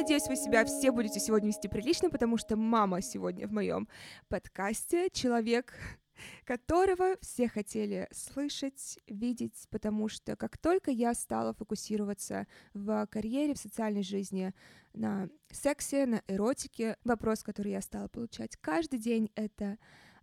надеюсь, вы себя все будете сегодня вести прилично, потому что мама сегодня в моем подкасте человек, которого все хотели слышать, видеть, потому что как только я стала фокусироваться в карьере, в социальной жизни, на сексе, на эротике, вопрос, который я стала получать каждый день, это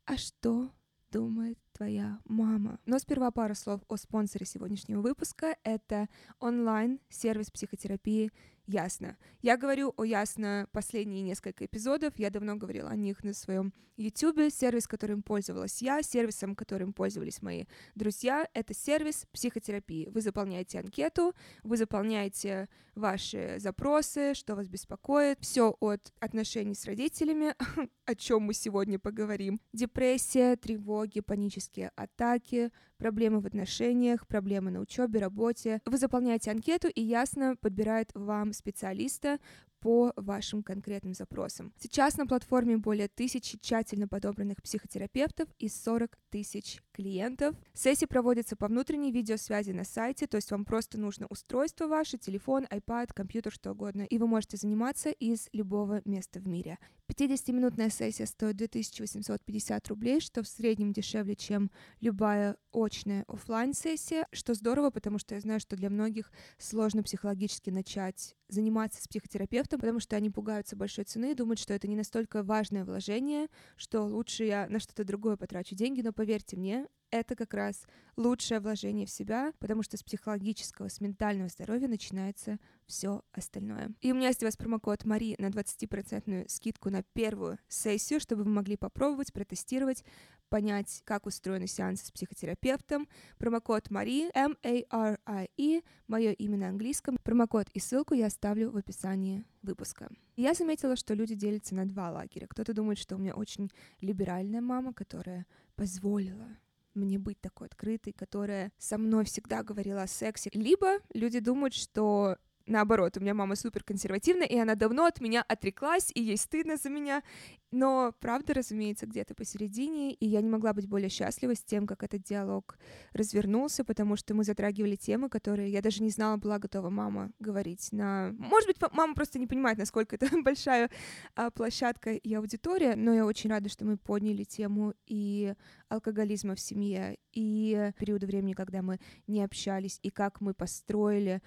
«А что думает твоя мама. Но сперва пара слов о спонсоре сегодняшнего выпуска. Это онлайн-сервис психотерапии Ясно. Я говорю о Ясно последние несколько эпизодов. Я давно говорила о них на своем YouTube. Сервис, которым пользовалась я, сервисом, которым пользовались мои друзья, это сервис психотерапии. Вы заполняете анкету, вы заполняете ваши запросы, что вас беспокоит, все от отношений с родителями, о чем мы сегодня поговорим, депрессия, тревоги, панические атаки, проблемы в отношениях, проблемы на учебе, работе. Вы заполняете анкету и ясно подбирает вам специалиста по вашим конкретным запросам. Сейчас на платформе более тысячи тщательно подобранных психотерапевтов и 40 тысяч клиентов. Сессии проводятся по внутренней видеосвязи на сайте, то есть вам просто нужно устройство ваше, телефон, iPad, компьютер, что угодно, и вы можете заниматься из любого места в мире. 50-минутная сессия стоит 2850 рублей, что в среднем дешевле, чем любая очная офлайн сессия что здорово, потому что я знаю, что для многих сложно психологически начать заниматься с психотерапевтом, потому что они пугаются большой цены и думают, что это не настолько важное вложение, что лучше я на что-то другое потрачу деньги, но поверьте мне, это как раз лучшее вложение в себя, потому что с психологического, с ментального здоровья начинается все остальное. И у меня есть для вас промокод Мари на 20% скидку на первую сессию, чтобы вы могли попробовать, протестировать, понять, как устроены сеансы с психотерапевтом. Промокод Мари, M-A-R-I-E, мое имя на английском. Промокод и ссылку я оставлю в описании выпуска. Я заметила, что люди делятся на два лагеря. Кто-то думает, что у меня очень либеральная мама, которая позволила мне быть такой открытой, которая со мной всегда говорила о сексе. Либо люди думают, что наоборот, у меня мама супер консервативная, и она давно от меня отреклась, и ей стыдно за меня, но правда, разумеется, где-то посередине, и я не могла быть более счастлива с тем, как этот диалог развернулся, потому что мы затрагивали темы, которые я даже не знала, была готова мама говорить на... Может быть, мама просто не понимает, насколько это большая а, площадка и аудитория, но я очень рада, что мы подняли тему и алкоголизма в семье, и периоды времени, когда мы не общались, и как мы построили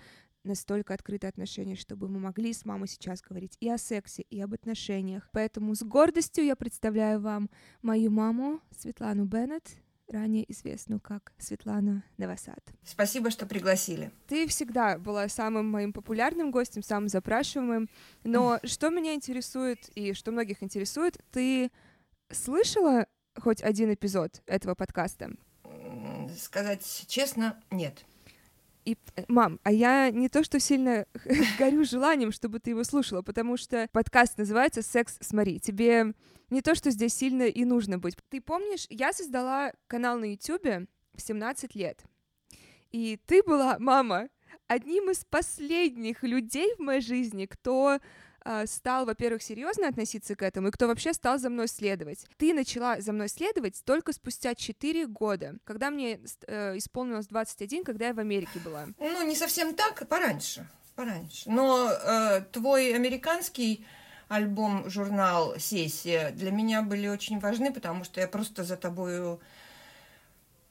настолько открытые отношения, чтобы мы могли с мамой сейчас говорить и о сексе, и об отношениях. Поэтому с гордостью я представляю вам мою маму Светлану Беннет, ранее известную как Светлана Новосад. Спасибо, что пригласили. Ты всегда была самым моим популярным гостем, самым запрашиваемым, но что меня интересует и что многих интересует, ты слышала хоть один эпизод этого подкаста? Сказать честно, нет. И, э, мам, а я не то, что сильно горю желанием, чтобы ты его слушала, потому что подкаст называется «Секс с Мари». Тебе не то, что здесь сильно и нужно быть. Ты помнишь, я создала канал на YouTube в 17 лет. И ты была, мама, одним из последних людей в моей жизни, кто стал, во-первых, серьезно относиться к этому, и кто вообще стал за мной следовать. Ты начала за мной следовать только спустя 4 года, когда мне э, исполнилось 21, когда я в Америке была. Ну, не совсем так, пораньше, пораньше. Но э, твой американский альбом, журнал, сессия для меня были очень важны, потому что я просто за тобою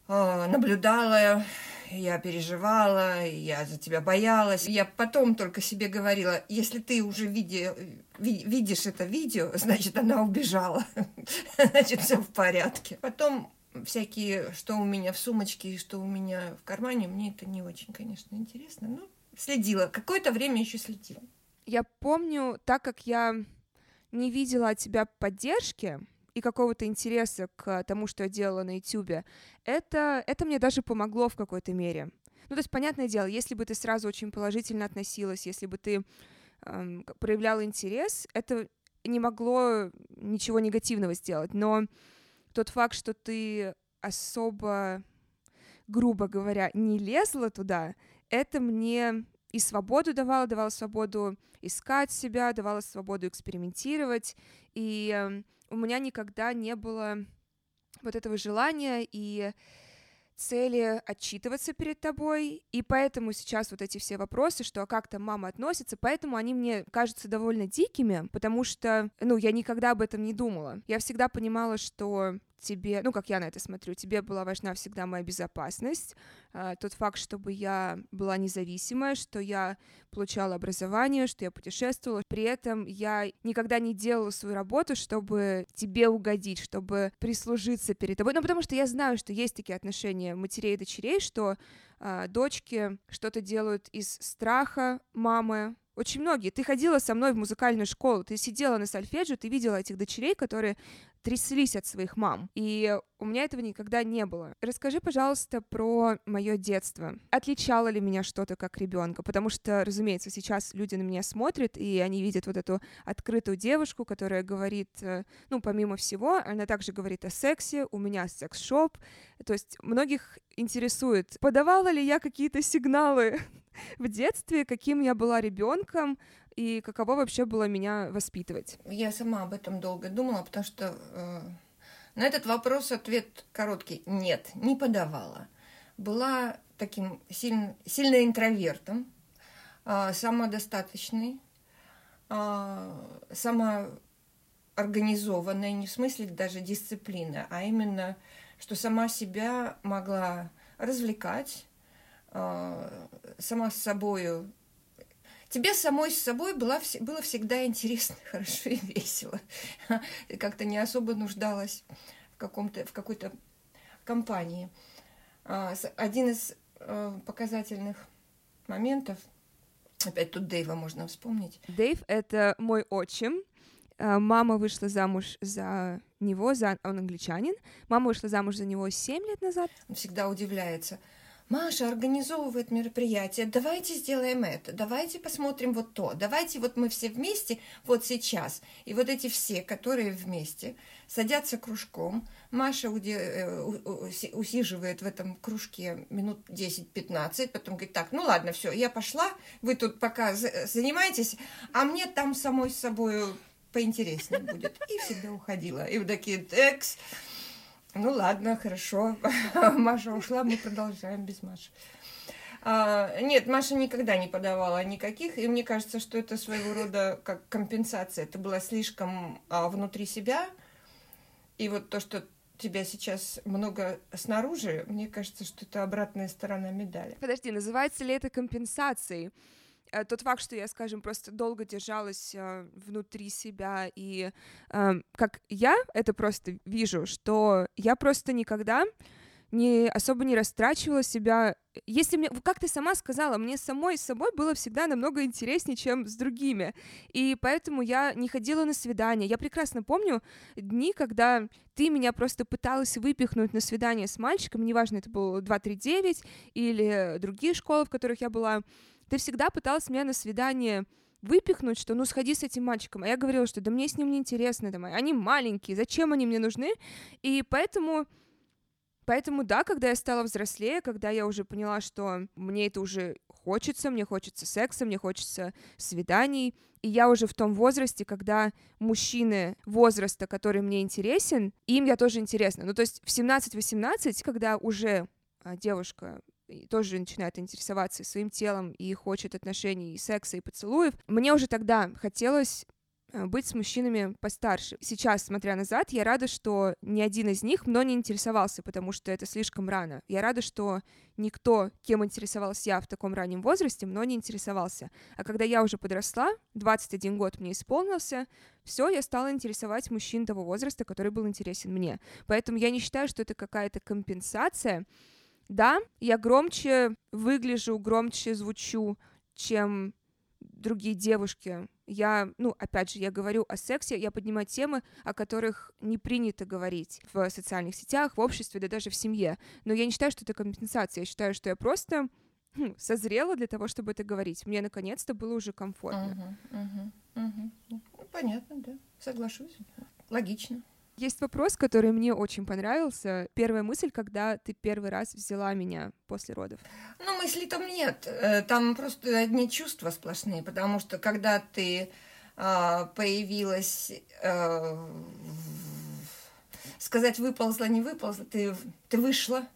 наблюдала, я переживала, я за тебя боялась. Я потом только себе говорила, если ты уже види, ви, видишь это видео, значит, она убежала. значит, все в порядке. Потом всякие, что у меня в сумочке и что у меня в кармане, мне это не очень, конечно, интересно. Но следила. Какое-то время еще следила. Я помню, так как я не видела от тебя поддержки, и какого-то интереса к тому, что я делала на YouTube, это, это мне даже помогло в какой-то мере. Ну, то есть, понятное дело, если бы ты сразу очень положительно относилась, если бы ты эм, проявляла интерес, это не могло ничего негативного сделать. Но тот факт, что ты особо, грубо говоря, не лезла туда, это мне и свободу давало, давало свободу искать себя, давало свободу экспериментировать. И эм, у меня никогда не было вот этого желания и цели отчитываться перед тобой, и поэтому сейчас вот эти все вопросы, что а как там мама относится, поэтому они мне кажутся довольно дикими, потому что, ну, я никогда об этом не думала. Я всегда понимала, что тебе, ну, как я на это смотрю, тебе была важна всегда моя безопасность, э, тот факт, чтобы я была независимая, что я получала образование, что я путешествовала. При этом я никогда не делала свою работу, чтобы тебе угодить, чтобы прислужиться перед тобой. Ну, потому что я знаю, что есть такие отношения матерей и дочерей, что э, дочки что-то делают из страха мамы, очень многие. Ты ходила со мной в музыкальную школу, ты сидела на сольфеджио, ты видела этих дочерей, которые тряслись от своих мам. И у меня этого никогда не было. Расскажи, пожалуйста, про мое детство. Отличало ли меня что-то как ребенка? Потому что, разумеется, сейчас люди на меня смотрят, и они видят вот эту открытую девушку, которая говорит, э, ну, помимо всего, она также говорит о сексе, у меня секс-шоп. То есть многих интересует, подавала ли я какие-то сигналы в детстве, каким я была ребенком, и каково вообще было меня воспитывать? Я сама об этом долго думала, потому что э, на этот вопрос ответ короткий. Нет, не подавала. Была таким сильно, сильно интровертом, э, самодостаточной, э, самоорганизованной, не в смысле даже дисциплины, а именно, что сама себя могла развлекать, сама с собой тебе самой с собой была, было всегда интересно, хорошо и весело. Ты как-то не особо нуждалась в, каком-то, в какой-то компании. А, один из э, показательных моментов, опять тут Дэйва можно вспомнить. Дэйв — это мой отчим, а, Мама вышла замуж за него, за... он англичанин. Мама вышла замуж за него 7 лет назад. Он всегда удивляется. Маша организовывает мероприятие, давайте сделаем это, давайте посмотрим вот то, давайте вот мы все вместе вот сейчас. И вот эти все, которые вместе, садятся кружком, Маша э, усиживает в этом кружке минут 10-15, потом говорит, так, ну ладно, все, я пошла, вы тут пока занимаетесь, а мне там самой с собой поинтереснее будет. И всегда уходила. И вот такие, экс, ну ладно, хорошо. Маша ушла, мы продолжаем без Маши. А, нет, Маша никогда не подавала никаких, и мне кажется, что это своего рода как компенсация. Это было слишком а, внутри себя, и вот то, что тебя сейчас много снаружи, мне кажется, что это обратная сторона медали. Подожди, называется ли это компенсацией? Э, тот факт, что я, скажем, просто долго держалась э, внутри себя, и э, как я это просто вижу, что я просто никогда не особо не растрачивала себя. Если мне, как ты сама сказала, мне самой с собой было всегда намного интереснее, чем с другими. И поэтому я не ходила на свидания. Я прекрасно помню дни, когда ты меня просто пыталась выпихнуть на свидание с мальчиком, неважно, это было 239 или другие школы, в которых я была, ты всегда пыталась меня на свидание выпихнуть, что ну сходи с этим мальчиком. А я говорила, что да мне с ним не интересно, да, они маленькие, зачем они мне нужны? И поэтому Поэтому да, когда я стала взрослее, когда я уже поняла, что мне это уже хочется, мне хочется секса, мне хочется свиданий, и я уже в том возрасте, когда мужчины возраста, который мне интересен, им я тоже интересна. Ну, то есть в 17-18, когда уже а, девушка тоже начинает интересоваться своим телом и хочет отношений, и секса, и поцелуев, мне уже тогда хотелось э, быть с мужчинами постарше. Сейчас, смотря назад, я рада, что ни один из них мной не интересовался, потому что это слишком рано. Я рада, что никто, кем интересовался я в таком раннем возрасте, мной не интересовался. А когда я уже подросла, 21 год мне исполнился, все, я стала интересовать мужчин того возраста, который был интересен мне. Поэтому я не считаю, что это какая-то компенсация, да, я громче выгляжу, громче звучу, чем другие девушки. Я, ну, опять же, я говорю о сексе, я поднимаю темы, о которых не принято говорить в социальных сетях, в обществе, да даже в семье. Но я не считаю, что это компенсация. Я считаю, что я просто хм, созрела для того, чтобы это говорить. Мне наконец-то было уже комфортно. Угу, угу, угу. Ну, понятно, да. Соглашусь. Логично. Есть вопрос, который мне очень понравился. Первая мысль, когда ты первый раз взяла меня после родов. Ну, мыслей там нет. Э, там просто одни чувства сплошные, потому что когда ты э, появилась, э, сказать выползла, не выползла, ты, ты вышла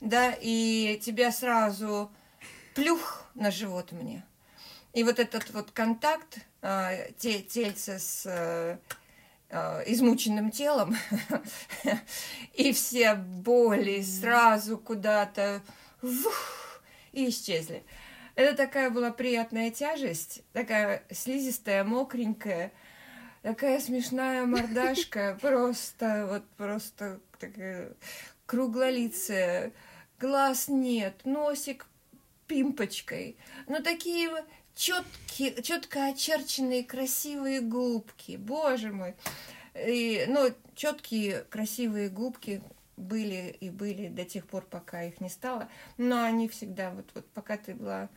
да, и тебя сразу плюх на живот мне. И вот этот вот контакт э, те, тельца с э, э, измученным телом и все боли сразу куда-то и исчезли. Это такая была приятная тяжесть, такая слизистая, мокренькая, такая смешная мордашка, просто вот просто такая круглолицая, глаз нет, носик пимпочкой, но такие четкие, четко очерченные красивые губки, боже мой. И, ну, четкие красивые губки были и были до тех пор, пока их не стало, но они всегда, вот, вот пока ты была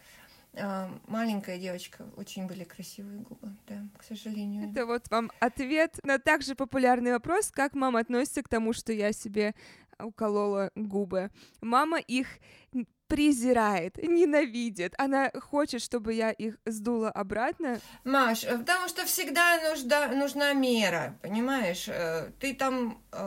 э, маленькая девочка, очень были красивые губы, да, к сожалению. Это вот вам ответ на также популярный вопрос, как мама относится к тому, что я себе уколола губы. Мама их презирает, ненавидит. Она хочет, чтобы я их сдула обратно. Маш, э, потому что всегда нужда, нужна мера, понимаешь? Э, ты там э,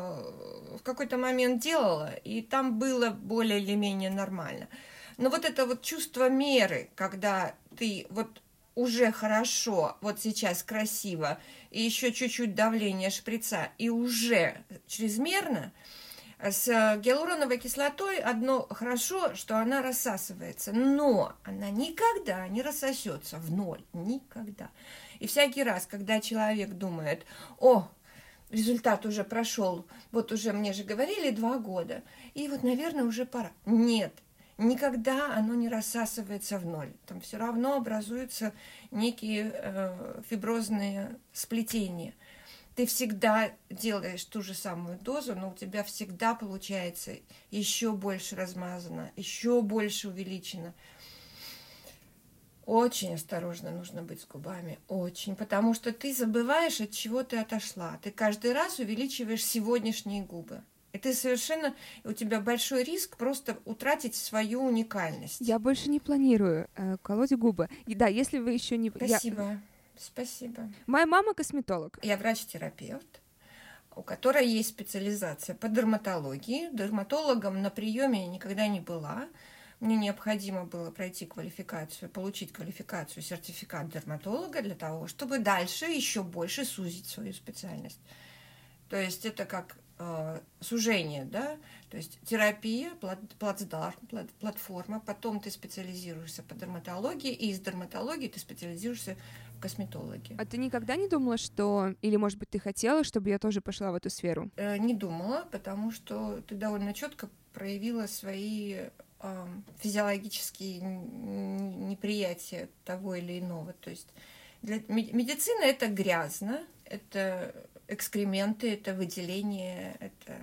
в какой-то момент делала, и там было более или менее нормально. Но вот это вот чувство меры, когда ты вот уже хорошо, вот сейчас красиво, и еще чуть-чуть давление шприца, и уже чрезмерно, с гиалуроновой кислотой одно хорошо, что она рассасывается, но она никогда не рассосется в ноль, никогда. И всякий раз, когда человек думает, о, результат уже прошел, вот уже мне же говорили два года, и вот, наверное, уже пора. Нет, никогда оно не рассасывается в ноль. Там все равно образуются некие э, фиброзные сплетения – ты всегда делаешь ту же самую дозу, но у тебя всегда получается еще больше размазано, еще больше увеличено. Очень осторожно нужно быть с губами, очень, потому что ты забываешь, от чего ты отошла. Ты каждый раз увеличиваешь сегодняшние губы. И ты совершенно, у тебя большой риск просто утратить свою уникальность. Я больше не планирую э, колоть губы. И да, если вы еще не... Спасибо. Я... Спасибо. Моя мама косметолог. Я врач-терапевт, у которой есть специализация по дерматологии. Дерматологом на приеме я никогда не была. Мне необходимо было пройти квалификацию, получить квалификацию, сертификат дерматолога для того, чтобы дальше еще больше сузить свою специальность. То есть это как э, сужение, да, то есть терапия, плацдарм, платформа, потом ты специализируешься по дерматологии, и из дерматологии ты специализируешься косметологи. А ты никогда не думала, что... Или, может быть, ты хотела, чтобы я тоже пошла в эту сферу? Э, не думала, потому что ты довольно четко проявила свои э, физиологические неприятия того или иного. То есть для медицины это грязно, это экскременты, это выделение, это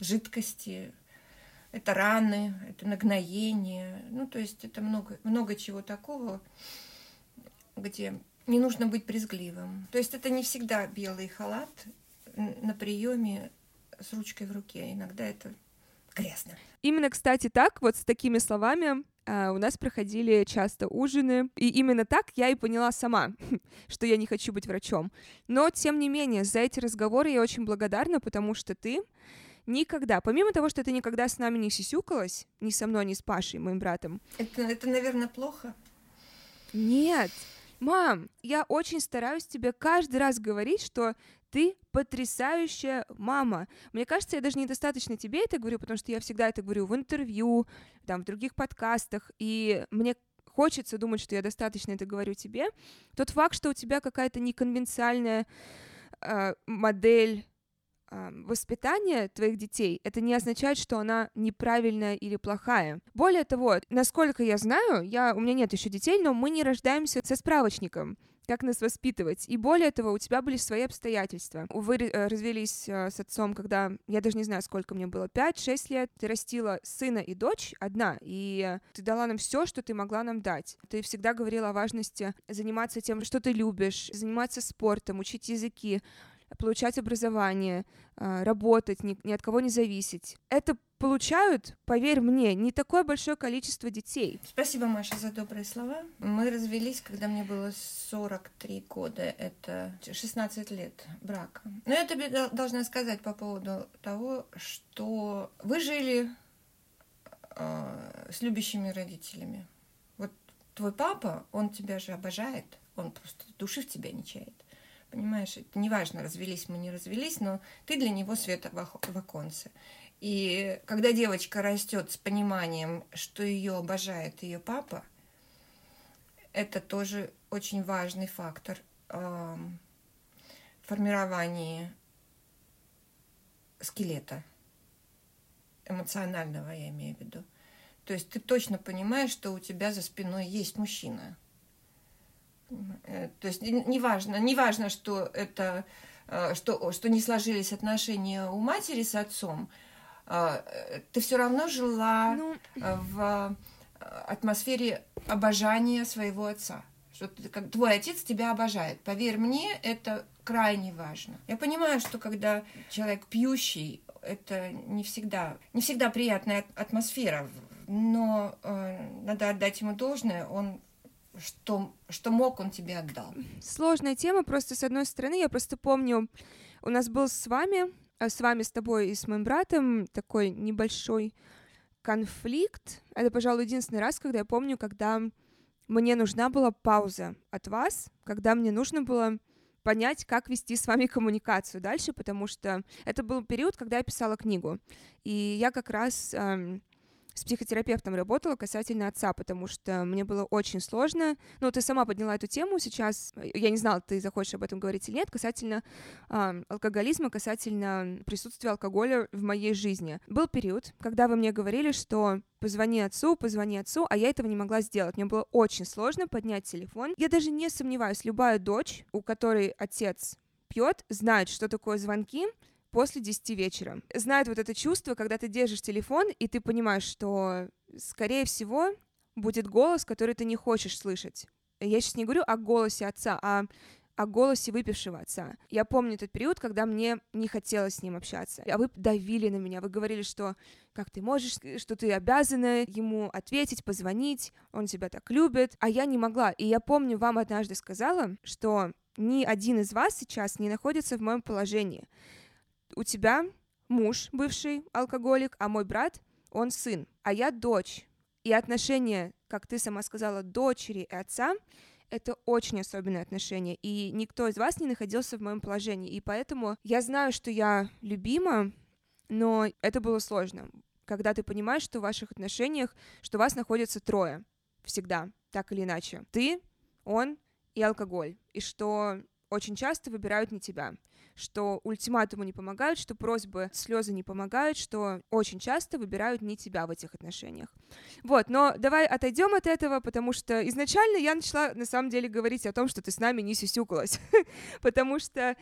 жидкости, это раны, это нагноение. Ну, то есть это много, много чего такого, где не нужно быть брезгливым. То есть это не всегда белый халат на приеме с ручкой в руке. Иногда это грязно. Именно, кстати, так, вот с такими словами Uh, у нас проходили часто ужины, и именно так я и поняла сама, что я не хочу быть врачом. Но, тем не менее, за эти разговоры я очень благодарна, потому что ты никогда, помимо того, что ты никогда с нами не сисюкалась, ни со мной, ни с Пашей, моим братом. Это, это наверное, плохо? Нет, Мам, я очень стараюсь тебе каждый раз говорить, что ты потрясающая мама. Мне кажется, я даже недостаточно тебе это говорю, потому что я всегда это говорю в интервью, там, в других подкастах, и мне хочется думать, что я достаточно это говорю тебе. Тот факт, что у тебя какая-то неконвенциальная э, модель воспитание твоих детей, это не означает, что она неправильная или плохая. Более того, насколько я знаю, я, у меня нет еще детей, но мы не рождаемся со справочником как нас воспитывать. И более того, у тебя были свои обстоятельства. Вы э, развелись э, с отцом, когда, я даже не знаю, сколько мне было, 5-6 лет. Ты растила сына и дочь одна, и ты дала нам все, что ты могла нам дать. Ты всегда говорила о важности заниматься тем, что ты любишь, заниматься спортом, учить языки, получать образование, а, работать, ни, ни от кого не зависеть. Это получают, поверь мне, не такое большое количество детей. Спасибо, Маша, за добрые слова. Мы развелись, когда мне было 43 года. Это 16 лет брака. Но я тебе должна сказать по поводу того, что вы жили э, с любящими родителями. Вот твой папа, он тебя же обожает, он просто души в тебя не чает. Понимаешь, это неважно, развелись мы, не развелись, но ты для него свет в оконце. И когда девочка растет с пониманием, что ее обожает ее папа, это тоже очень важный фактор формирования скелета эмоционального, я имею в виду. То есть ты точно понимаешь, что у тебя за спиной есть мужчина. Э, то есть неважно, неважно, что это, э, что, что не сложились отношения у матери с отцом, а, ты все равно жила ну... в атмосфере обожания своего отца. Что ты, как, твой отец тебя обожает. Поверь мне, это крайне важно. Я понимаю, что когда человек пьющий, это не всегда, не всегда приятная атмосфера, но э, надо отдать ему должное, он что, что мог, он тебе отдал. Сложная тема, просто с одной стороны, я просто помню, у нас был с вами Э, с вами, с тобой и с моим братом такой небольшой конфликт. Это, пожалуй, единственный раз, когда я помню, когда мне нужна была пауза от вас, когда мне нужно было понять, как вести с вами коммуникацию дальше, потому что это был период, когда я писала книгу. И я как раз эм, с психотерапевтом работала касательно отца, потому что мне было очень сложно. Ну, ты сама подняла эту тему сейчас. Я не знала, ты захочешь об этом говорить или нет, касательно э, алкоголизма, касательно присутствия алкоголя в моей жизни. Был период, когда вы мне говорили, что позвони отцу, позвони отцу, а я этого не могла сделать. Мне было очень сложно поднять телефон. Я даже не сомневаюсь, любая дочь, у которой отец пьет, знает, что такое звонки, после 10 вечера. Знает вот это чувство, когда ты держишь телефон, и ты понимаешь, что, скорее всего, будет голос, который ты не хочешь слышать. Я сейчас не говорю о голосе отца, а о голосе выпившего отца. Я помню тот период, когда мне не хотелось с ним общаться. А вы давили на меня, вы говорили, что как ты можешь, что ты обязана ему ответить, позвонить, он тебя так любит, а я не могла. И я помню, вам однажды сказала, что ни один из вас сейчас не находится в моем положении у тебя муж бывший алкоголик, а мой брат, он сын, а я дочь. И отношения, как ты сама сказала, дочери и отца, это очень особенное отношение, и никто из вас не находился в моем положении, и поэтому я знаю, что я любима, но это было сложно, когда ты понимаешь, что в ваших отношениях, что вас находится трое всегда, так или иначе. Ты, он и алкоголь, и что очень часто выбирают не тебя что ультиматумы не помогают, что просьбы, слезы не помогают, что очень часто выбирают не тебя в этих отношениях. Вот, но давай отойдем от этого, потому что изначально я начала на самом деле говорить о том, что ты с нами не сюсюкалась, потому что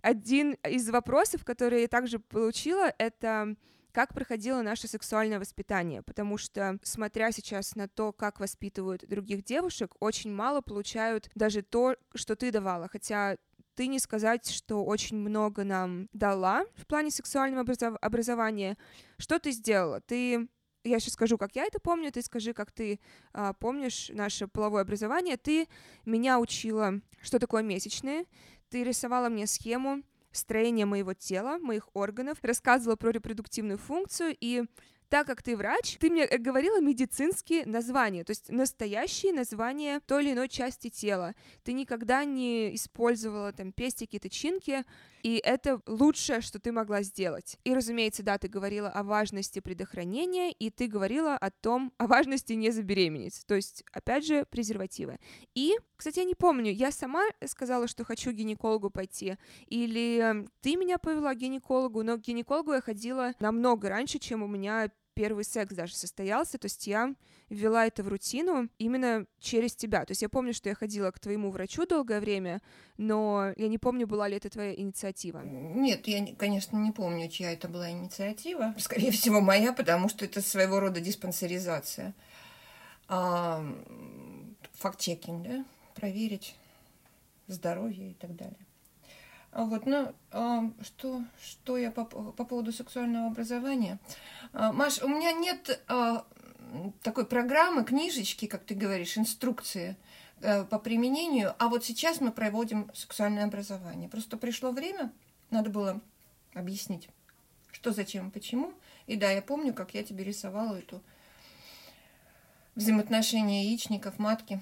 один из вопросов, которые я также получила, это как проходило наше сексуальное воспитание, потому что, смотря сейчас на то, как воспитывают других девушек, очень мало получают даже то, что ты давала, хотя ты не сказать, что очень много нам дала в плане сексуального образов- образования. Что ты сделала? Ты я сейчас скажу, как я это помню, ты скажи, как ты а, помнишь наше половое образование. Ты меня учила, что такое месячные, ты рисовала мне схему строения моего тела, моих органов, рассказывала про репродуктивную функцию и так как ты врач, ты мне э, говорила медицинские названия, то есть настоящие названия той или иной части тела. Ты никогда не использовала там пестики, тычинки, и это лучшее, что ты могла сделать. И, разумеется, да, ты говорила о важности предохранения, и ты говорила о том, о важности не забеременеть, то есть, опять же, презервативы. И, кстати, я не помню, я сама сказала, что хочу к гинекологу пойти, или эм, ты меня повела к гинекологу, но к гинекологу я ходила намного раньше, чем у меня первый секс даже состоялся, то есть я ввела это в рутину именно через тебя. То есть я помню, что я ходила к твоему врачу долгое время, но я не помню, была ли это твоя инициатива. Нет, я, конечно, не помню, чья это была инициатива. Скорее всего, моя, потому что это своего рода диспансеризация. А, факт-чекинг, да? Проверить здоровье и так далее. А вот, ну, а, что, что я по, по поводу сексуального образования? А, Маш, у меня нет такой программы, книжечки, как ты говоришь, инструкции а, по применению, а вот сейчас мы проводим сексуальное образование. Просто пришло время, надо было объяснить, что, зачем, почему. И да, я помню, как я тебе рисовала эту взаимоотношения яичников, матки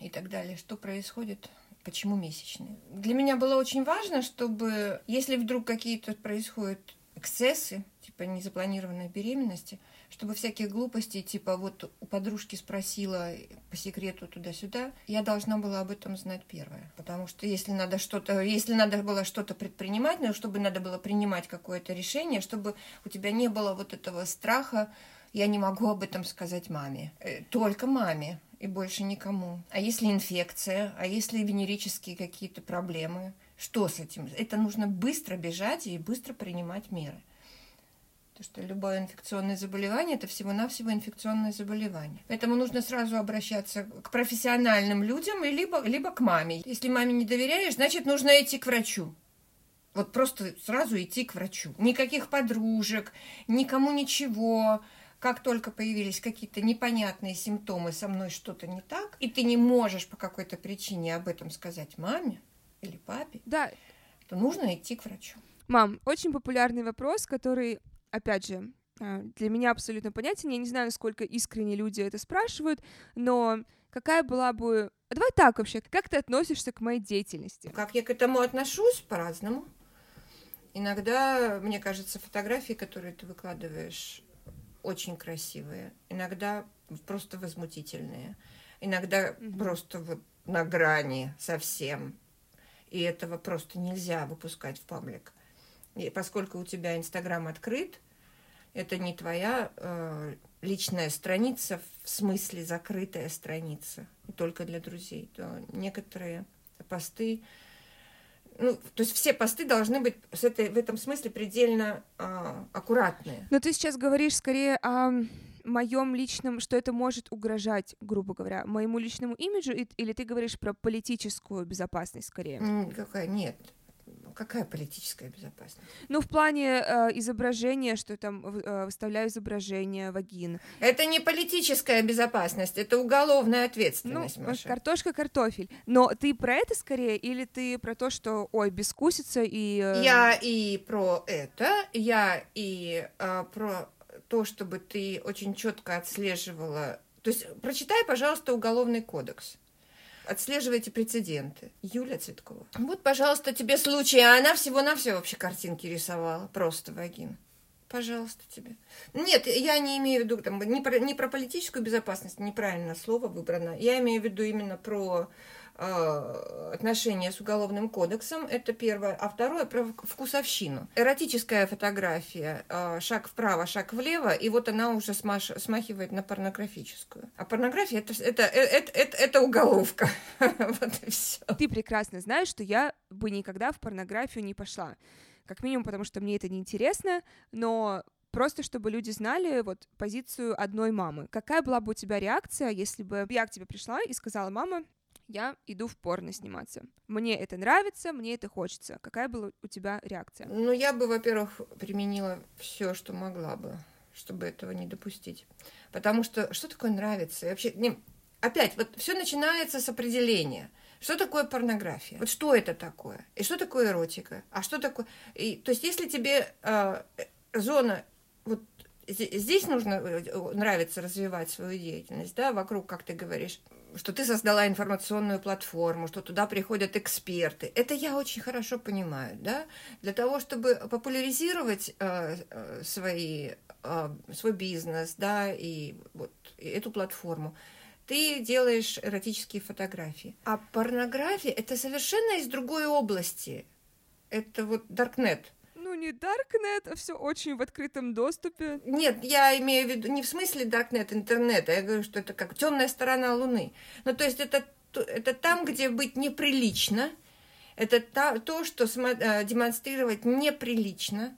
и так далее. Что происходит? Почему месячные? Для меня было очень важно, чтобы, если вдруг какие-то происходят эксцессы, типа незапланированной беременности, чтобы всяких глупостей, типа вот у подружки спросила по секрету туда-сюда, я должна была об этом знать первая. Потому что если надо что-то, если надо было что-то предпринимать, ну, чтобы надо было принимать какое-то решение, чтобы у тебя не было вот этого страха, я не могу об этом сказать маме. Э, только маме и больше никому. А если инфекция, а если венерические какие-то проблемы, что с этим? Это нужно быстро бежать и быстро принимать меры. Потому что любое инфекционное заболевание – это всего-навсего инфекционное заболевание. Поэтому нужно сразу обращаться к профессиональным людям, либо, либо к маме. Если маме не доверяешь, значит, нужно идти к врачу. Вот просто сразу идти к врачу. Никаких подружек, никому ничего. Как только появились какие-то непонятные симптомы, со мной что-то не так, и ты не можешь по какой-то причине об этом сказать маме, или папе, да. то нужно идти к врачу. Мам, очень популярный вопрос, который, опять же, а, для меня абсолютно понятен. Я не знаю, насколько искренне люди это спрашивают, но какая была бы... Давай так вообще, как ты относишься к моей деятельности? Как я к этому отношусь? По-разному. Иногда, мне кажется, фотографии, которые ты выкладываешь, очень красивые. Иногда просто возмутительные. Иногда mm-hmm. просто вот на грани совсем и этого просто нельзя выпускать в паблик. И поскольку у тебя Инстаграм открыт, это не твоя э, личная страница, в смысле закрытая страница, только для друзей, то некоторые посты, ну, то есть все посты должны быть с этой, в этом смысле предельно э, аккуратные. Но ты сейчас говоришь скорее о моем личном, что это может угрожать, грубо говоря, моему личному имиджу, или ты говоришь про политическую безопасность скорее? Какая? Нет. Какая политическая безопасность? Ну, в плане э, изображения, что там э, выставляю изображение вагин. Это не политическая безопасность, это уголовная ответственность, ну, Маша. Картошка, картофель. Но ты про это скорее, или ты про то, что, ой, бескусица и... Э... Я и про это, я и э, про то, чтобы ты очень четко отслеживала. То есть прочитай, пожалуйста, уголовный кодекс. Отслеживайте прецеденты. Юля Цветкова. Вот, пожалуйста, тебе случай. А она всего-навсего вообще картинки рисовала. Просто вагин. Пожалуйста, тебе. Нет, я не имею в виду там, не, про, не про политическую безопасность, неправильно слово выбрано. Я имею в виду именно про отношения с уголовным кодексом, это первое. А второе про вкусовщину. Эротическая фотография, э, шаг вправо, шаг влево, и вот она уже смаш, смахивает на порнографическую. А порнография это, это, э, это, это, это уголовка. вот и все. Ты прекрасно знаешь, что я бы никогда в порнографию не пошла. Как минимум, потому что мне это неинтересно, но просто чтобы люди знали вот позицию одной мамы. Какая была бы у тебя реакция, если бы я к тебе пришла и сказала, мама, я иду в порно сниматься. Мне это нравится, мне это хочется. Какая была у тебя реакция? Ну, я бы, во-первых, применила все, что могла бы, чтобы этого не допустить. Потому что что такое нравится? И вообще, не, опять, вот все начинается с определения. Что такое порнография? Вот что это такое? И что такое эротика? А что такое... И, то есть, если тебе э, зона вот здесь нужно э, нравится развивать свою деятельность, да, вокруг, как ты говоришь, что ты создала информационную платформу, что туда приходят эксперты. Это я очень хорошо понимаю, да. Для того, чтобы популяризировать э, э свои, э, свой бизнес, да, и вот и эту платформу, ты делаешь эротические фотографии. А порнография это совершенно из другой области. Это вот Darknet – не Darknet, а все очень в открытом доступе. Нет, я имею в виду не в смысле Darknet интернета, я говорю, что это как темная сторона Луны. Ну, то есть это, это там, где быть неприлично, это то, что э, демонстрировать неприлично,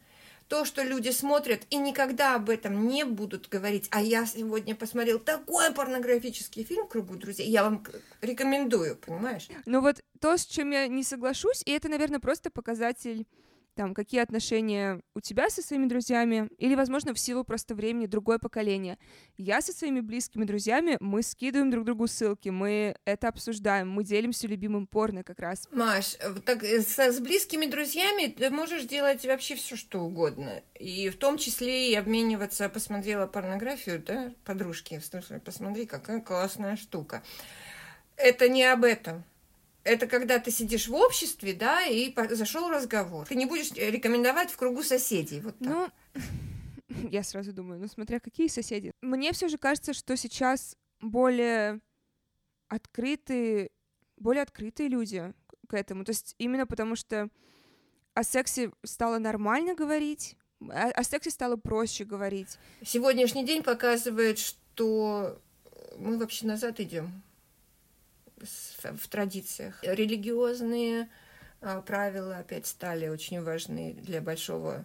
то, что люди смотрят и никогда об этом не будут говорить. А я сегодня посмотрел такой порнографический фильм «Кругу друзей». Я вам рекомендую, понимаешь? Ну вот то, с чем я не соглашусь, и это, наверное, просто показатель там, какие отношения у тебя со своими друзьями, или, возможно, в силу просто времени другое поколение. Я со своими близкими друзьями, мы скидываем друг другу ссылки, мы это обсуждаем, мы делимся любимым порно как раз. Маш, так э, с, с близкими друзьями ты можешь делать вообще все что угодно, и в том числе и обмениваться, посмотрела порнографию, да, подружки, смысле, посмотри, какая классная штука. Это не об этом это когда ты сидишь в обществе, да, и зашел разговор. Ты не будешь рекомендовать в кругу соседей. Вот так. Ну, я сразу думаю, ну смотря какие соседи. Мне все же кажется, что сейчас более открытые, более открытые люди к этому. То есть именно потому что о сексе стало нормально говорить, о, о сексе стало проще говорить. Сегодняшний день показывает, что мы вообще назад идем в традициях. Религиозные а, правила опять стали очень важны для большого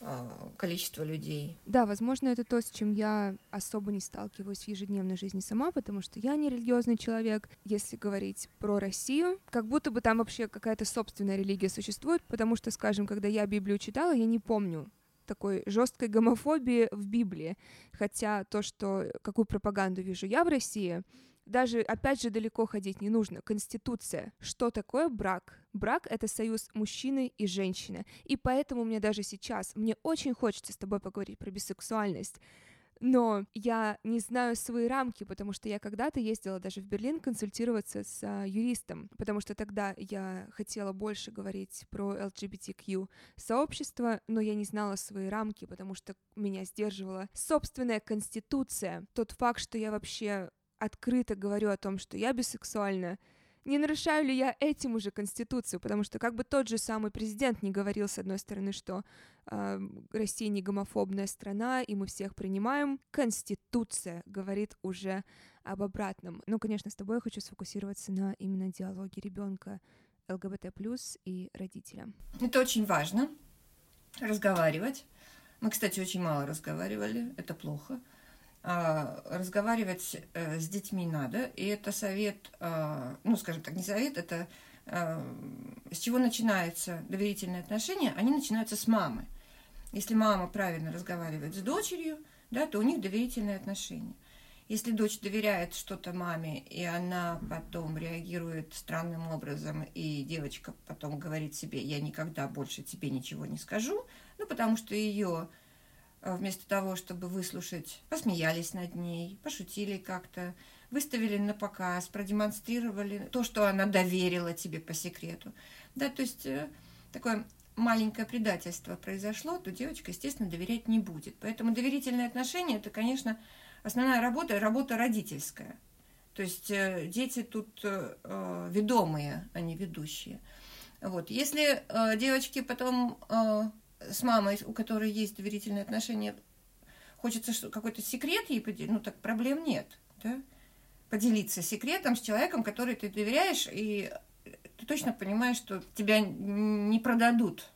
а, количества людей. Да, возможно, это то, с чем я особо не сталкиваюсь в ежедневной жизни сама, потому что я не религиозный человек. Если говорить про Россию, как будто бы там вообще какая-то собственная религия существует, потому что, скажем, когда я Библию читала, я не помню такой жесткой гомофобии в Библии. Хотя то, что какую пропаганду вижу я в России, даже, опять же, далеко ходить не нужно. Конституция. Что такое брак? Брак — это союз мужчины и женщины. И поэтому мне даже сейчас, мне очень хочется с тобой поговорить про бисексуальность. Но я не знаю свои рамки, потому что я когда-то ездила даже в Берлин консультироваться с а, юристом, потому что тогда я хотела больше говорить про LGBTQ сообщество, но я не знала свои рамки, потому что меня сдерживала собственная конституция. Тот факт, что я вообще открыто говорю о том, что я бисексуальна, не нарушаю ли я этим уже Конституцию, потому что как бы тот же самый президент не говорил, с одной стороны, что э, Россия не гомофобная страна, и мы всех принимаем, Конституция говорит уже об обратном. Ну, конечно, с тобой я хочу сфокусироваться на именно диалоге ребенка ЛГБТ+, и родителя. Это очень важно, разговаривать. Мы, кстати, очень мало разговаривали, это плохо. А, разговаривать э, с детьми надо, и это совет, а, ну, скажем так, не совет, это а, с чего начинаются доверительные отношения, они начинаются с мамы. Если мама правильно разговаривает с дочерью, да, то у них доверительные отношения. Если дочь доверяет что-то маме, и она потом реагирует странным образом, и девочка потом говорит себе, я никогда больше тебе ничего не скажу, ну, потому что ее вместо того, чтобы выслушать, посмеялись над ней, пошутили как-то, выставили на показ, продемонстрировали то, что она доверила тебе по секрету. Да, то есть э, такое маленькое предательство произошло, то девочка, естественно, доверять не будет. Поэтому доверительные отношения – это, конечно, основная работа, работа родительская. То есть э, дети тут э, ведомые, а не ведущие. Вот. Если э, девочки потом э, с мамой, у которой есть доверительные отношения, хочется какой-то секрет ей поделить, ну так проблем нет, да? Поделиться секретом с человеком, который ты доверяешь, и ты точно понимаешь, что тебя не продадут,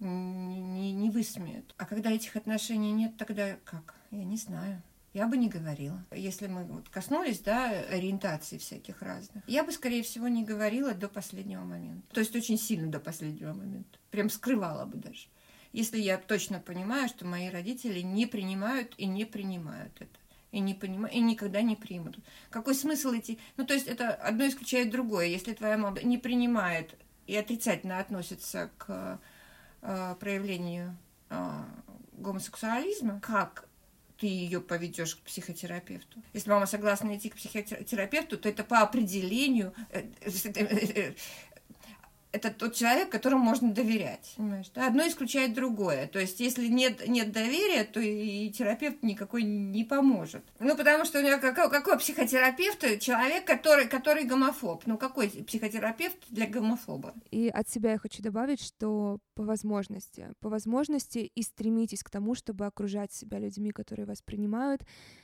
не, не высмеют. А когда этих отношений нет, тогда как? Я не знаю. Я бы не говорила. Если мы вот коснулись, да, ориентаций всяких разных, я бы, скорее всего, не говорила до последнего момента. То есть очень сильно до последнего момента. Прям скрывала бы даже если я точно понимаю, что мои родители не принимают и не принимают это. И, не понимают, и никогда не примут. Какой смысл идти? Ну, то есть это одно исключает другое. Если твоя мама не принимает и отрицательно относится к э, проявлению э, гомосексуализма, как ты ее поведешь к психотерапевту. Если мама согласна идти к психотерапевту, то это по определению э, э, э, это тот человек, которому можно доверять. Понимаешь? Одно исключает другое. То есть, если нет, нет доверия, то и терапевт никакой не поможет. Ну, потому что у него какой, какой психотерапевт? Человек, который, который гомофоб. Ну, какой психотерапевт для гомофоба? И от себя я хочу добавить, что по возможности, по возможности и стремитесь к тому, чтобы окружать себя людьми, которые вас принимают,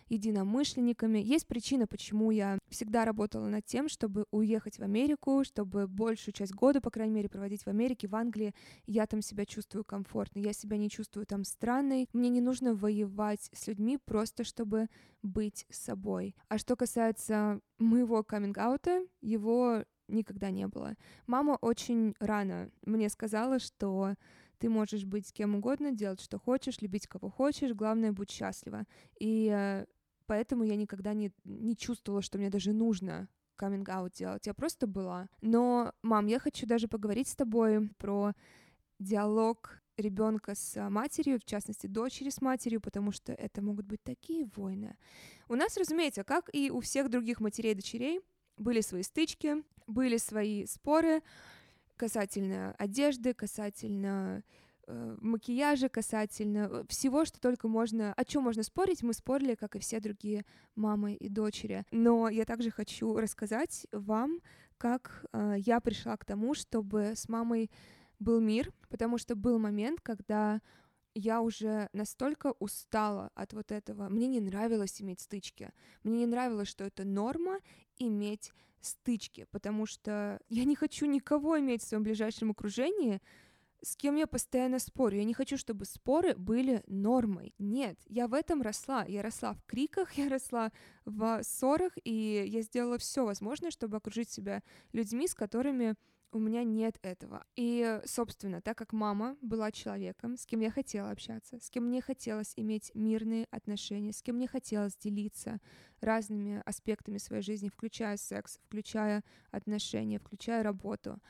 единомышленниками. Есть причина, почему я всегда работала над тем, чтобы уехать в Америку, чтобы большую часть года, по крайней мере, проводить в Америке, в Англии. Я там себя чувствую комфортно, я себя не чувствую там странной. Мне не нужно воевать с людьми просто, чтобы быть собой. А что касается моего каминг-аута, его никогда не было. Мама очень рано мне сказала, что Ты можешь быть кем угодно, делать что хочешь, любить кого хочешь, главное, будь счастлива. И э, поэтому я никогда не, не чувствовала, что мне даже нужно каминг-аут делать. Я просто была. Но, мам, я хочу даже поговорить с тобой про диалог ребенка с матерью, в частности, дочери с матерью, потому что это могут быть такие войны. У нас, разумеется, как и у всех других матерей и дочерей, были свои стычки, были свои споры касательно одежды, касательно макияжа, касательно э, всего, что только можно, о чем можно спорить, мы спорили, как и все другие мамы и дочери. Но я также хочу рассказать вам, как э, я пришла к тому, чтобы с мамой был мир, потому что был момент, когда я уже настолько устала от вот этого. Мне не нравилось иметь стычки. Мне не нравилось, что это норма иметь стычки, потому что я не хочу никого иметь в своем ближайшем окружении, с кем я постоянно спорю. Я не хочу, чтобы споры были нормой. Нет, я в этом росла. Я росла в криках, я росла в ссорах, и я сделала все возможное, чтобы окружить себя людьми, с которыми у меня нет этого. И, собственно, так как мама была человеком, с кем я хотела общаться, с кем мне хотелось иметь мирные отношения, с кем мне хотелось делиться разными аспектами своей жизни, включая секс, включая отношения, включая работу,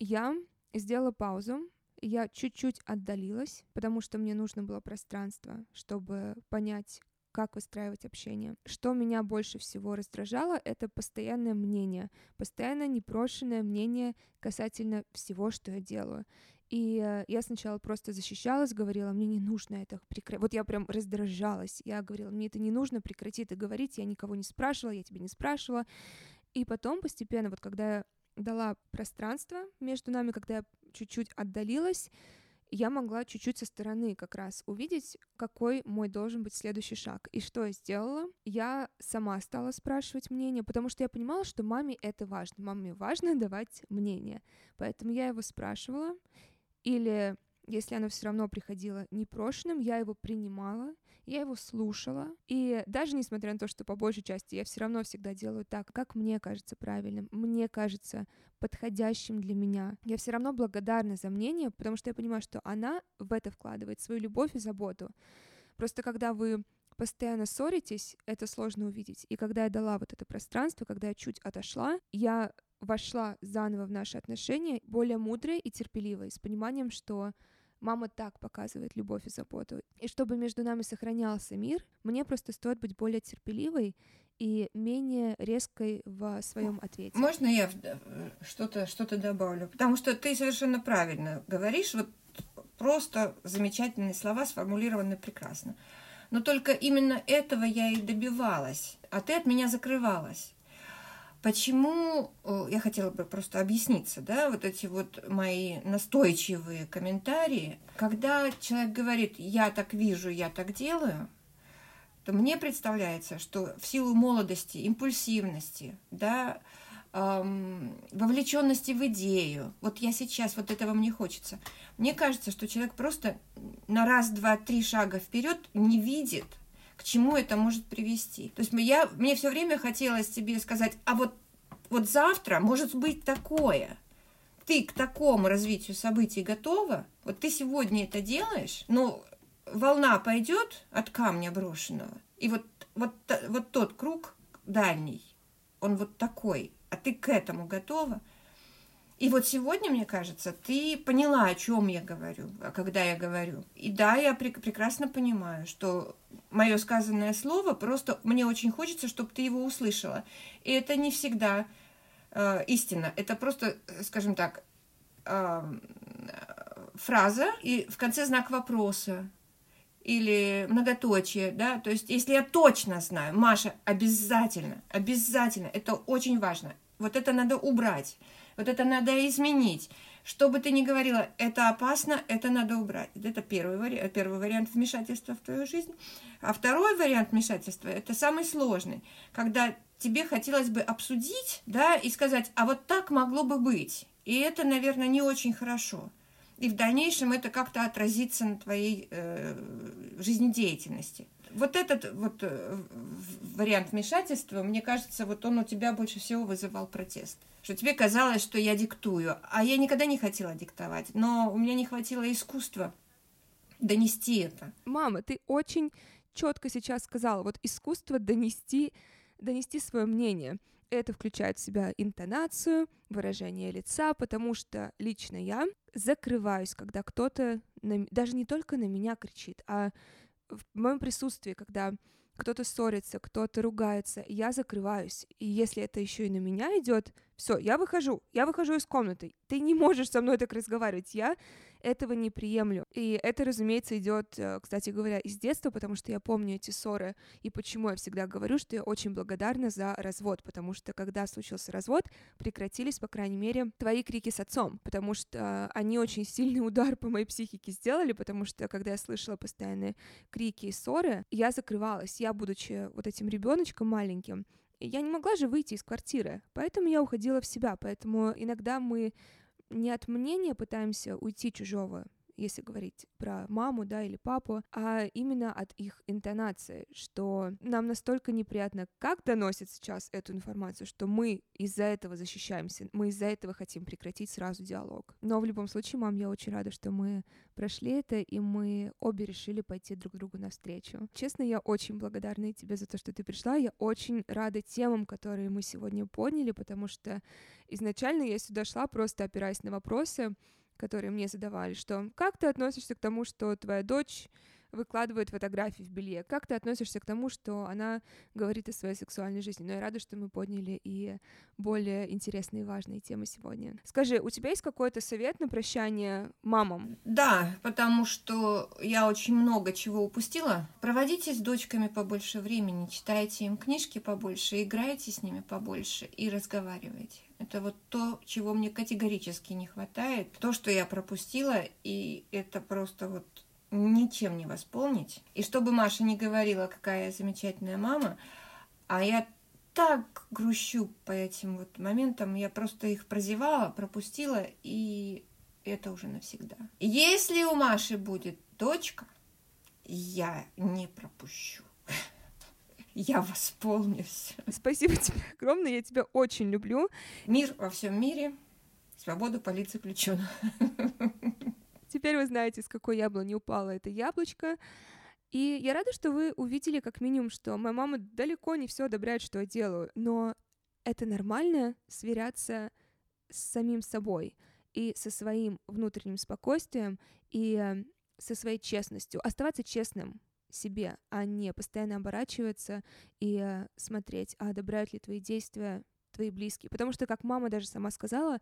я сделала паузу, я чуть-чуть отдалилась, потому что мне нужно было пространство, чтобы понять, как выстраивать общение. Что меня больше всего раздражало, это постоянное мнение, постоянно непрошенное мнение касательно всего, что я делаю. И э, я сначала просто защищалась, говорила, мне не нужно это прекратить. Вот я прям раздражалась. Я говорила, мне это не нужно, прекрати это говорить, я никого не спрашивала, я тебя не спрашивала. И потом постепенно, вот когда дала пространство между нами, когда я чуть-чуть отдалилась, я могла чуть-чуть со стороны как раз увидеть, какой мой должен быть следующий шаг. И что я сделала? Я сама стала спрашивать мнение, потому что я понимала, что маме это важно. Маме важно давать мнение. Поэтому я его спрашивала. Или если оно все равно приходило непрошенным, я его принимала, я его слушала. И даже несмотря на то, что по большей части я все равно всегда делаю так, как мне кажется правильным, мне кажется подходящим для меня, я все равно благодарна за мнение, потому что я понимаю, что она в это вкладывает свою любовь и заботу. Просто когда вы постоянно ссоритесь, это сложно увидеть. И когда я дала вот это пространство, когда я чуть отошла, я вошла заново в наши отношения более мудрой и терпеливой, с пониманием, что Мама так показывает любовь и заботу. И чтобы между нами сохранялся мир, мне просто стоит быть более терпеливой и менее резкой в своем ответе. Можно я что-то что добавлю? Потому что ты совершенно правильно говоришь, вот просто замечательные слова сформулированы прекрасно. Но только именно этого я и добивалась, а ты от меня закрывалась. Почему, э, я хотела бы просто объясниться, да, вот эти вот мои настойчивые комментарии, когда человек говорит, я так вижу, я так делаю, то мне представляется, что в силу молодости, импульсивности, да, эм, вовлеченности в идею, вот я сейчас, вот этого мне хочется, мне кажется, что человек просто на раз, два, три шага вперед не видит, чему это может привести. То есть я, мне все время хотелось тебе сказать, а вот, вот завтра может быть такое. Ты к такому развитию событий готова? Вот ты сегодня это делаешь, но волна пойдет от камня брошенного, и вот, вот, вот тот круг дальний, он вот такой, а ты к этому готова – и вот сегодня, мне кажется, ты поняла, о чем я говорю, когда я говорю. И да, я прек- прекрасно понимаю, что мое сказанное слово просто мне очень хочется, чтобы ты его услышала. И это не всегда э, истина. Это просто, скажем так, э, фраза и в конце знак вопроса или многоточие, да, то есть если я точно знаю, Маша, обязательно, обязательно, это очень важно, вот это надо убрать. Вот это надо изменить. Что бы ты ни говорила, это опасно, это надо убрать. Это первый, вари... первый вариант вмешательства в твою жизнь. А второй вариант вмешательства – это самый сложный, когда тебе хотелось бы обсудить, да, и сказать, а вот так могло бы быть. И это, наверное, не очень хорошо. И в дальнейшем это как-то отразится на твоей э, жизнедеятельности. вот этот вот э, вариант вмешательства, мне кажется, вот он у тебя больше всего вызывал протест. Что тебе казалось, что я диктую. А я никогда не хотела диктовать. Но у меня не хватило искусства донести это. Мама, ты очень четко сейчас сказала, вот искусство донести, донести свое мнение. Это включает в себя интонацию, выражение лица, потому что лично я закрываюсь, когда кто-то, на, даже не только на меня кричит, а в моем присутствии, когда кто-то ссорится, кто-то ругается, я закрываюсь. И если это еще и на меня идет, все, я выхожу, я выхожу из комнаты. Ты не можешь со мной так разговаривать. Я этого не приемлю. И это, разумеется, идет, э, кстати говоря, из детства, потому что я помню эти ссоры, и почему я всегда говорю, что я очень благодарна за развод, потому что когда случился развод, прекратились, по крайней мере, твои крики с отцом, потому что они очень сильный удар по моей психике сделали, потому что когда я слышала постоянные крики и ссоры, я закрывалась. Я, будучи вот этим ребеночком маленьким, я не могла же выйти из квартиры, поэтому я уходила в себя, поэтому иногда мы не от мнения пытаемся уйти чужого, если говорить про маму, да, или папу, а именно от их интонации, что нам настолько неприятно, как доносят сейчас эту информацию, что мы из-за этого защищаемся, мы из-за этого хотим прекратить сразу диалог. Но в любом случае, мам, я очень рада, что мы прошли это, и мы обе решили пойти друг другу навстречу. Честно, я очень благодарна тебе за то, что ты пришла. Я очень рада темам, которые мы сегодня подняли, потому что изначально я сюда шла просто опираясь на вопросы, которые мне задавали, что как ты относишься к тому, что твоя дочь выкладывает фотографии в белье. Как ты относишься к тому, что она говорит о своей сексуальной жизни? Но я рада, что мы подняли и более интересные и важные темы сегодня. Скажи, у тебя есть какой-то совет на прощание мамам? Да, потому что я очень много чего упустила. Проводите с дочками побольше времени, читайте им книжки побольше, играйте с ними побольше и разговаривайте. Это вот то, чего мне категорически не хватает, то, что я пропустила, и это просто вот ничем не восполнить. И чтобы Маша не говорила, какая я замечательная мама, а я так грущу по этим вот моментам, я просто их прозевала, пропустила, и это уже навсегда. Если у Маши будет дочка, я не пропущу. Я восполнюсь. Спасибо тебе огромное, я тебя очень люблю. Мир во всем мире, свободу полиции включен. Теперь вы знаете, с какой яблони упало это яблочко. И я рада, что вы увидели как минимум, что моя мама далеко не все одобряет, что я делаю, но это нормально сверяться с самим собой и со своим внутренним спокойствием и э, со своей честностью, оставаться честным себе, а не постоянно оборачиваться и э, смотреть, а одобряют ли твои действия твои близкие. Потому что, как мама даже сама сказала,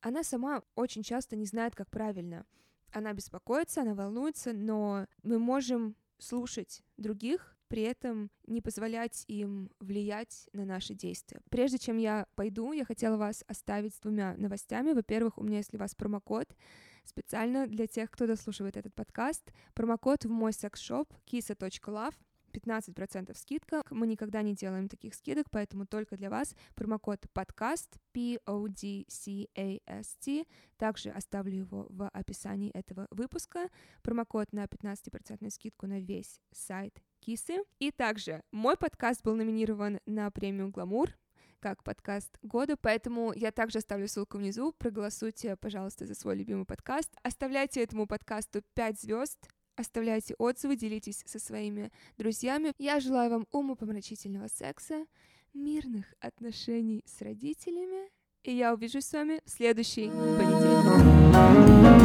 она сама очень часто не знает, как правильно она беспокоится, она волнуется, но мы можем слушать других, при этом не позволять им влиять на наши действия. Прежде чем я пойду, я хотела вас оставить с двумя новостями. Во-первых, у меня есть для вас промокод специально для тех, кто дослушивает этот подкаст. Промокод в мой секс-шоп kisa.love 15% скидка. Мы никогда не делаем таких скидок, поэтому только для вас промокод подкаст P-O-D-C-A-S-T. Также оставлю его в описании этого выпуска. Промокод на 15% скидку на весь сайт Кисы. И также мой подкаст был номинирован на премию Гламур как подкаст года, поэтому я также оставлю ссылку внизу, проголосуйте, пожалуйста, за свой любимый подкаст, оставляйте этому подкасту 5 звезд, Оставляйте отзывы, делитесь со своими друзьями. Я желаю вам умопомрачительного секса, мирных отношений с родителями. И я увижусь с вами в следующий понедельник.